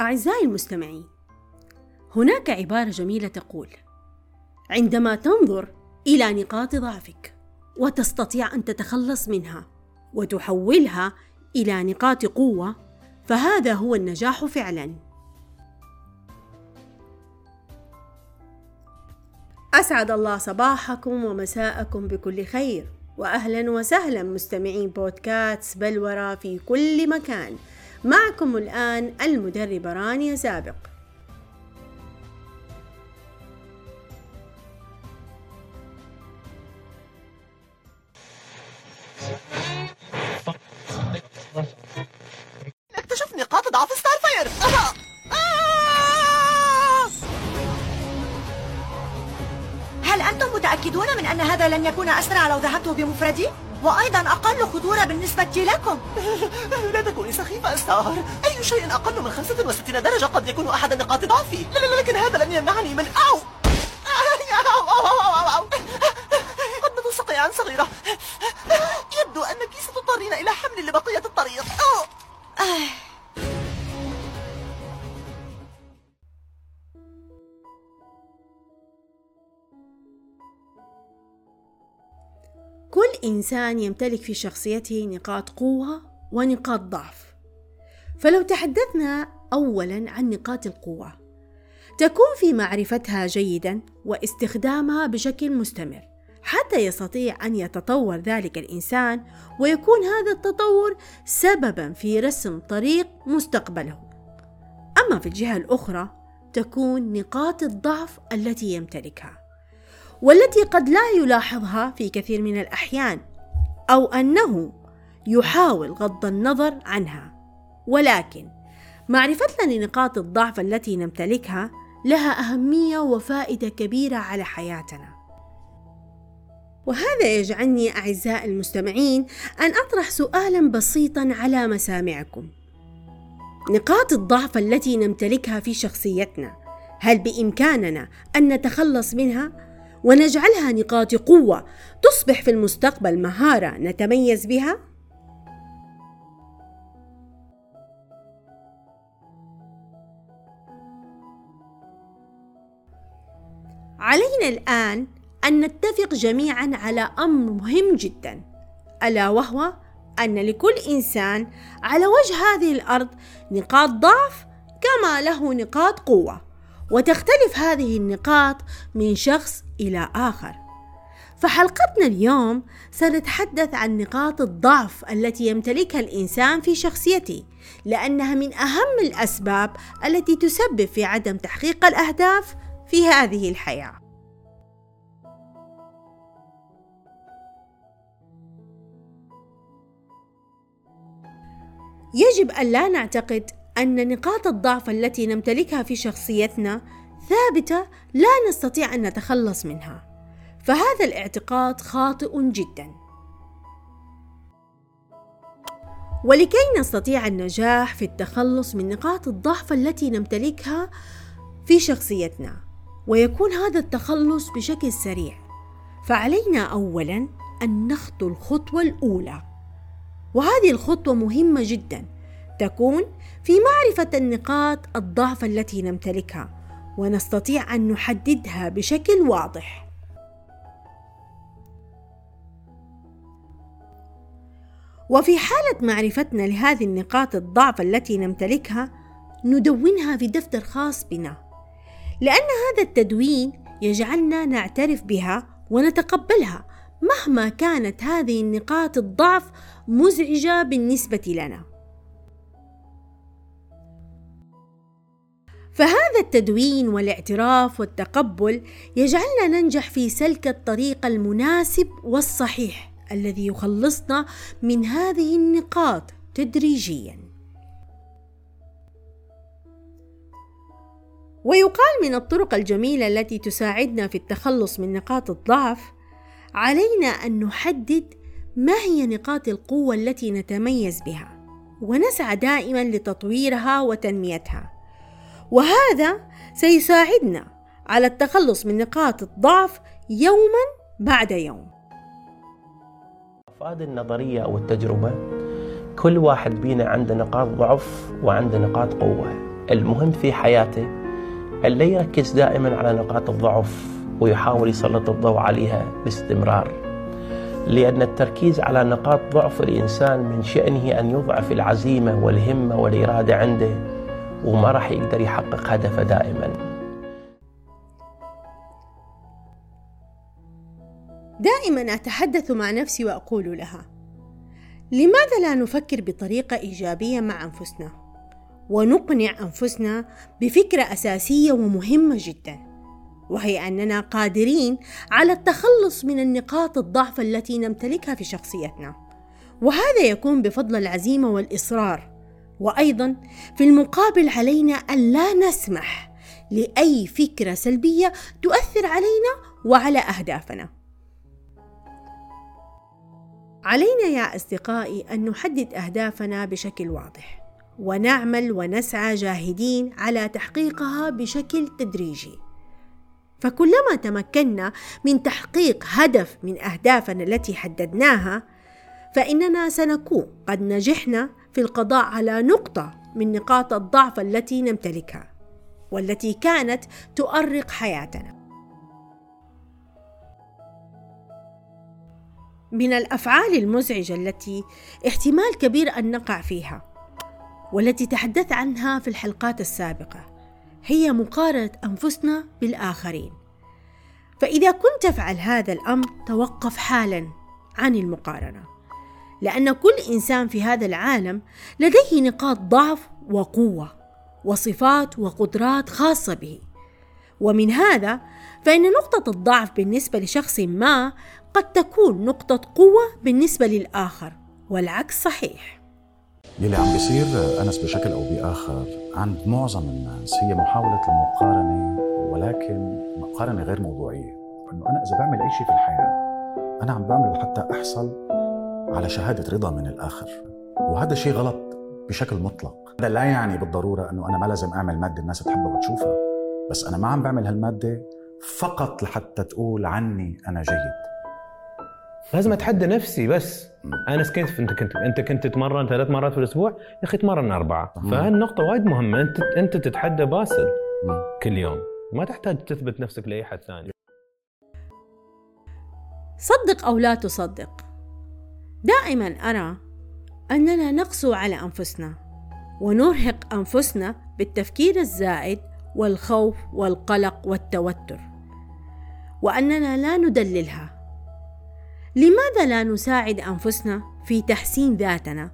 أعزائي المستمعين هناك عبارة جميلة تقول عندما تنظر إلى نقاط ضعفك وتستطيع أن تتخلص منها وتحولها إلى نقاط قوة فهذا هو النجاح فعلا. أسعد الله صباحكم ومساءكم بكل خير وأهلا وسهلا مستمعين بودكاست بلورة في كل مكان. معكم الآن المدربة رانيا سابق اكتشف نقاط ضعف ستار فاير آه! هل أنتم متأكدون من أن هذا لن يكون أسرع لو ذهبت بمفردي؟ وأيضا أقل خطورة بالنسبة لكم. لا تكوني سخيفة ستار أي شيء أقل من 65 درجة قد يكون أحد نقاط ضعفي. لكن هذا لن يمنعني من أو! قد صقيعا صغيرة. يبدو أنك ستضطرين إلى حمل لبقية الطريق. أوه. كل إنسان يمتلك في شخصيته نقاط قوة ونقاط ضعف. فلو تحدثنا أولا عن نقاط القوة تكون في معرفتها جيدا واستخدامها بشكل مستمر حتى يستطيع أن يتطور ذلك الإنسان ويكون هذا التطور سببا في رسم طريق مستقبله. أما في الجهة الأخرى تكون نقاط الضعف التي يمتلكها. والتي قد لا يلاحظها في كثير من الأحيان أو أنه يحاول غض النظر عنها. ولكن معرفتنا لنقاط الضعف التي نمتلكها لها أهمية وفائدة كبيرة على حياتنا. وهذا يجعلني أعزائي المستمعين أن أطرح سؤالا بسيطا على مسامعكم. نقاط الضعف التي نمتلكها في شخصيتنا هل بإمكاننا أن نتخلص منها؟ ونجعلها نقاط قوة تصبح في المستقبل مهارة نتميز بها؟ علينا الآن أن نتفق جميعا على أمر مهم جدا ألا وهو أن لكل إنسان على وجه هذه الأرض نقاط ضعف كما له نقاط قوة وتختلف هذه النقاط من شخص إلى آخر. فحلقتنا اليوم سنتحدث عن نقاط الضعف التي يمتلكها الإنسان في شخصيته لأنها من أهم الأسباب التي تسبب في عدم تحقيق الأهداف في هذه الحياة. يجب أن لا نعتقد أن نقاط الضعف التي نمتلكها في شخصيتنا ثابتة لا نستطيع أن نتخلص منها، فهذا الاعتقاد خاطئ جدا. ولكي نستطيع النجاح في التخلص من نقاط الضعف التي نمتلكها في شخصيتنا، ويكون هذا التخلص بشكل سريع، فعلينا أولاً أن نخطو الخطوة الأولى. وهذه الخطوة مهمة جدا تكون في معرفة النقاط الضعف التي نمتلكها ونستطيع أن نحددها بشكل واضح. وفي حالة معرفتنا لهذه النقاط الضعف التي نمتلكها ندونها في دفتر خاص بنا لأن هذا التدوين يجعلنا نعترف بها ونتقبلها مهما كانت هذه النقاط الضعف مزعجة بالنسبة لنا. فهذا التدوين والاعتراف والتقبل يجعلنا ننجح في سلك الطريق المناسب والصحيح الذي يخلصنا من هذه النقاط تدريجيا. ويقال من الطرق الجميلة التي تساعدنا في التخلص من نقاط الضعف علينا أن نحدد ما هي نقاط القوة التي نتميز بها ونسعى دائما لتطويرها وتنميتها وهذا سيساعدنا على التخلص من نقاط الضعف يوما بعد يوم. هذه النظرية أو التجربة كل واحد بينا عنده نقاط ضعف وعنده نقاط قوة. المهم في حياته ألا يركز دائما على نقاط الضعف ويحاول يسلط الضوء عليها باستمرار. لأن التركيز على نقاط ضعف الإنسان من شأنه أن يضعف العزيمة والهمة والإرادة عنده وما راح يقدر يحقق هدفه دائما. دائما أتحدث مع نفسي وأقول لها لماذا لا نفكر بطريقة إيجابية مع أنفسنا؟ ونقنع أنفسنا بفكرة أساسية ومهمة جدا وهي أننا قادرين على التخلص من النقاط الضعف التي نمتلكها في شخصيتنا وهذا يكون بفضل العزيمة والإصرار وأيضا في المقابل علينا أن لا نسمح لأي فكرة سلبية تؤثر علينا وعلى أهدافنا. علينا يا أصدقائي أن نحدد أهدافنا بشكل واضح ونعمل ونسعى جاهدين على تحقيقها بشكل تدريجي. فكلما تمكنا من تحقيق هدف من أهدافنا التي حددناها فإننا سنكون قد نجحنا في القضاء على نقطة من نقاط الضعف التي نمتلكها والتي كانت تؤرق حياتنا. من الأفعال المزعجة التي احتمال كبير أن نقع فيها والتي تحدثت عنها في الحلقات السابقة هي مقارنة أنفسنا بالآخرين. فإذا كنت تفعل هذا الأمر توقف حالا عن المقارنة. لأن كل إنسان في هذا العالم لديه نقاط ضعف وقوة وصفات وقدرات خاصة به. ومن هذا فإن نقطة الضعف بالنسبة لشخص ما قد تكون نقطة قوة بالنسبة للآخر والعكس صحيح. يلي عم بيصير أنس بشكل أو بآخر عند معظم الناس هي محاولة المقارنة ولكن مقارنة غير موضوعية. إنه أنا إذا بعمل أي شيء في الحياة أنا عم بعمله لحتى أحصل على شهادة رضا من الآخر. وهذا شيء غلط بشكل مطلق. هذا لا يعني بالضرورة أنه أنا ما لازم أعمل مادة الناس تحبها وتشوفها. بس أنا ما عم بعمل هالمادة فقط لحتى تقول عني أنا جيد. لازم أتحدى نفسي بس. أنا كيف أنت كنت أنت كنت تتمرن ثلاث مرات في الأسبوع. يا أخي تمرن أربعة. فهالنقطة وايد مهمة. انت أنت تتحدى باسل كل يوم. ما تحتاج تثبت نفسك لأي حد ثاني. صدق أو لا تصدق. دائما أرى أننا نقسو على أنفسنا ونرهق أنفسنا بالتفكير الزائد والخوف والقلق والتوتر وأننا لا ندللها. لماذا لا نساعد أنفسنا في تحسين ذاتنا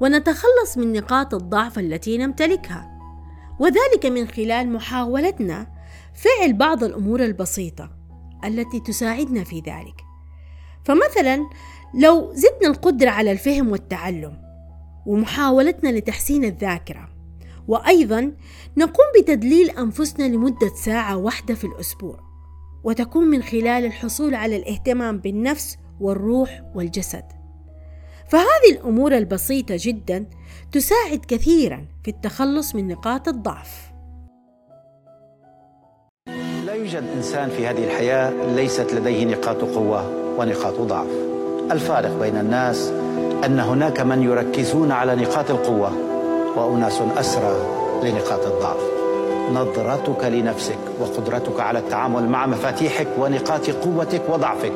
ونتخلص من نقاط الضعف التي نمتلكها؟ وذلك من خلال محاولتنا فعل بعض الأمور البسيطة التي تساعدنا في ذلك. فمثلا لو زدنا القدرة على الفهم والتعلم ومحاولتنا لتحسين الذاكرة وأيضا نقوم بتدليل أنفسنا لمدة ساعة واحدة في الأسبوع وتكون من خلال الحصول على الاهتمام بالنفس والروح والجسد. فهذه الأمور البسيطة جدا تساعد كثيرا في التخلص من نقاط الضعف. لا يوجد إنسان في هذه الحياة ليست لديه نقاط قوة. ونقاط ضعف. الفارق بين الناس أن هناك من يركزون على نقاط القوة وأناس أسرى لنقاط الضعف. نظرتك لنفسك وقدرتك على التعامل مع مفاتيحك ونقاط قوتك وضعفك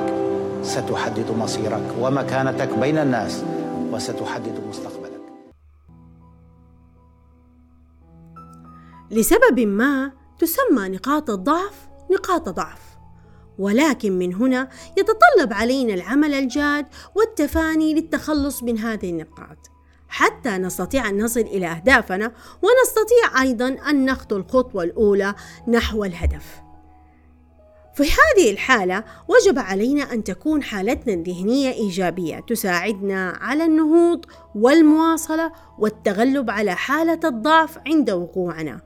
ستحدد مصيرك ومكانتك بين الناس وستحدد مستقبلك. لسبب ما تسمى نقاط الضعف نقاط ضعف. ولكن من هنا يتطلب علينا العمل الجاد والتفاني للتخلص من هذه النقاط حتى نستطيع أن نصل إلى أهدافنا ونستطيع أيضا أن نخطو الخطوة الأولى نحو الهدف في هذه الحالة وجب علينا أن تكون حالتنا الذهنية إيجابية تساعدنا على النهوض والمواصلة والتغلب على حالة الضعف عند وقوعنا.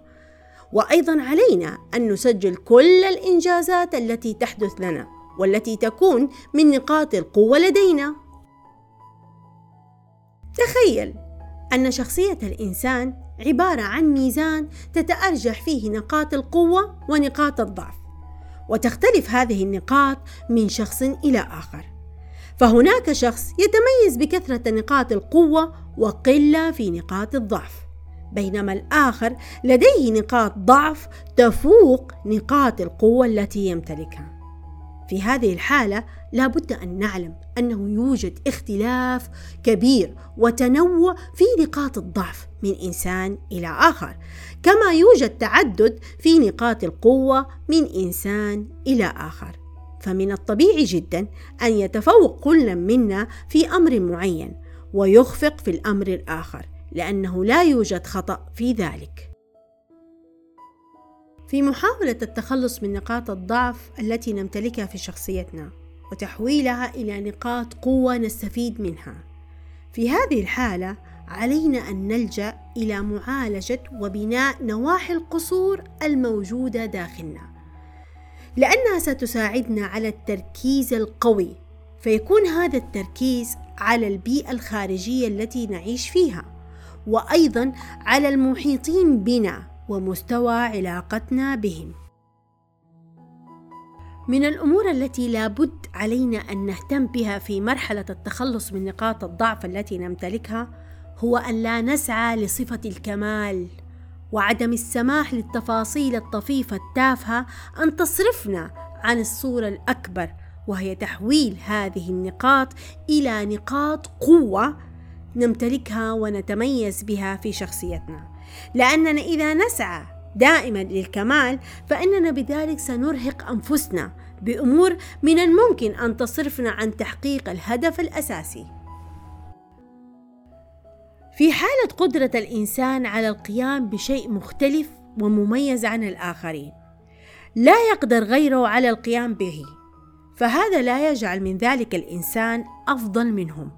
وأيضا علينا أن نسجل كل الإنجازات التي تحدث لنا والتي تكون من نقاط القوة لدينا. تخيل أن شخصية الإنسان عبارة عن ميزان تتأرجح فيه نقاط القوة ونقاط الضعف. وتختلف هذه النقاط من شخص إلى آخر فهناك شخص يتميز بكثرة نقاط القوة وقلة في نقاط الضعف بينما الآخر لديه نقاط ضعف تفوق نقاط القوة التي يمتلكها. في هذه الحالة لابد أن نعلم أنه يوجد اختلاف كبير وتنوع في نقاط الضعف من إنسان إلى آخر كما يوجد تعدد في نقاط القوة من إنسان إلى آخر. فمن الطبيعي جدا أن يتفوق كل منا في أمر معين ويخفق في الأمر الآخر. لأنه لا يوجد خطأ في ذلك في محاولة التخلص من نقاط الضعف التي نمتلكها في شخصيتنا وتحويلها إلى نقاط قوة نستفيد منها. في هذه الحالة علينا أن نلجأ إلى معالجة وبناء نواحي القصور الموجودة داخلنا. لأنها ستساعدنا على التركيز القوي، فيكون هذا التركيز على البيئة الخارجية التي نعيش فيها، وأيضا على المحيطين بنا ومستوى علاقتنا بهم. من الأمور التي لابد علينا أن نهتم بها في مرحلة التخلص من نقاط الضعف التي نمتلكها هو أن لا نسعى لصفة الكمال وعدم السماح للتفاصيل الطفيفة التافهة أن تصرفنا عن الصورة الأكبر وهي تحويل هذه النقاط إلى نقاط قوة نمتلكها ونتميز بها في شخصيتنا. لأننا إذا نسعى دائما للكمال فإننا بذلك سنرهق أنفسنا بأمور من الممكن أن تصرفنا عن تحقيق الهدف الأساسي. في حالة قدرة الإنسان على القيام بشيء مختلف ومميز عن الآخرين لا يقدر غيره على القيام به فهذا لا يجعل من ذلك الإنسان أفضل منهم.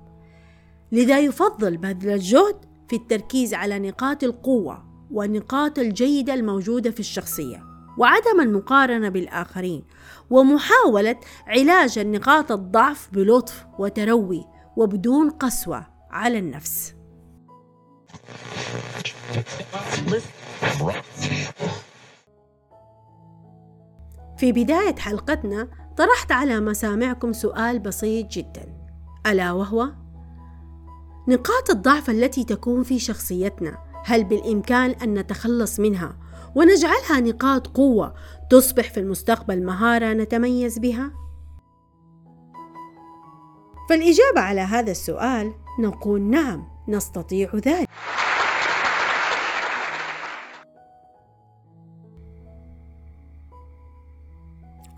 لذا يفضل بذل الجهد في التركيز على نقاط القوة والنقاط الجيدة الموجودة في الشخصية وعدم المقارنة بالآخرين ومحاولة علاج النقاط الضعف بلطف وتروي وبدون قسوة على النفس. في بداية حلقتنا طرحت على مسامعكم سؤال بسيط جدا ألا وهو نقاط الضعف التي تكون في شخصيتنا هل بالإمكان أن نتخلص منها ونجعلها نقاط قوة تصبح في المستقبل مهارة نتميز بها؟ فالإجابة على هذا السؤال نقول نعم نستطيع ذلك.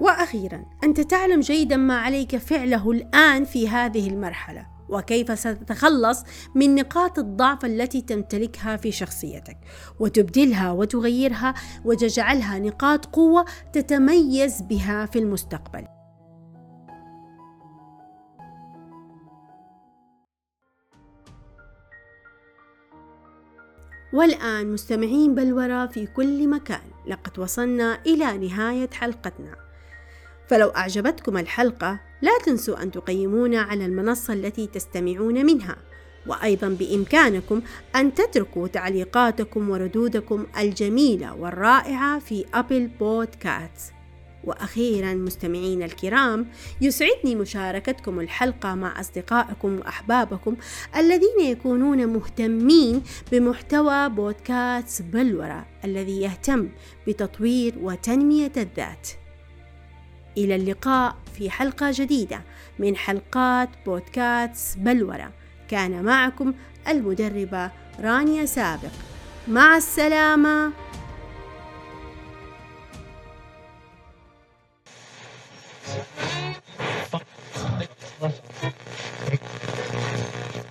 وأخيرا أنت تعلم جيدا ما عليك فعله الآن في هذه المرحلة وكيف ستتخلص من نقاط الضعف التي تمتلكها في شخصيتك. وتبدلها وتغيرها وتجعلها نقاط قوة تتميز بها في المستقبل. والآن مستمعين بلورة في كل مكان. لقد وصلنا إلى نهاية حلقتنا. فلو أعجبتكم الحلقة لا تنسوا أن تقيمونا على المنصة التي تستمعون منها. وأيضا بإمكانكم أن تتركوا تعليقاتكم وردودكم الجميلة والرائعة في أبل بودكاست. وأخيرا مستمعين الكرام يسعدني مشاركتكم الحلقة مع أصدقائكم وأحبابكم الذين يكونون مهتمين بمحتوى بودكاست بلورة الذي يهتم بتطوير وتنمية الذات. إلى اللقاء في حلقة جديدة من حلقات بودكاست بلورة كان معكم المدربة رانيا سابق مع السلامة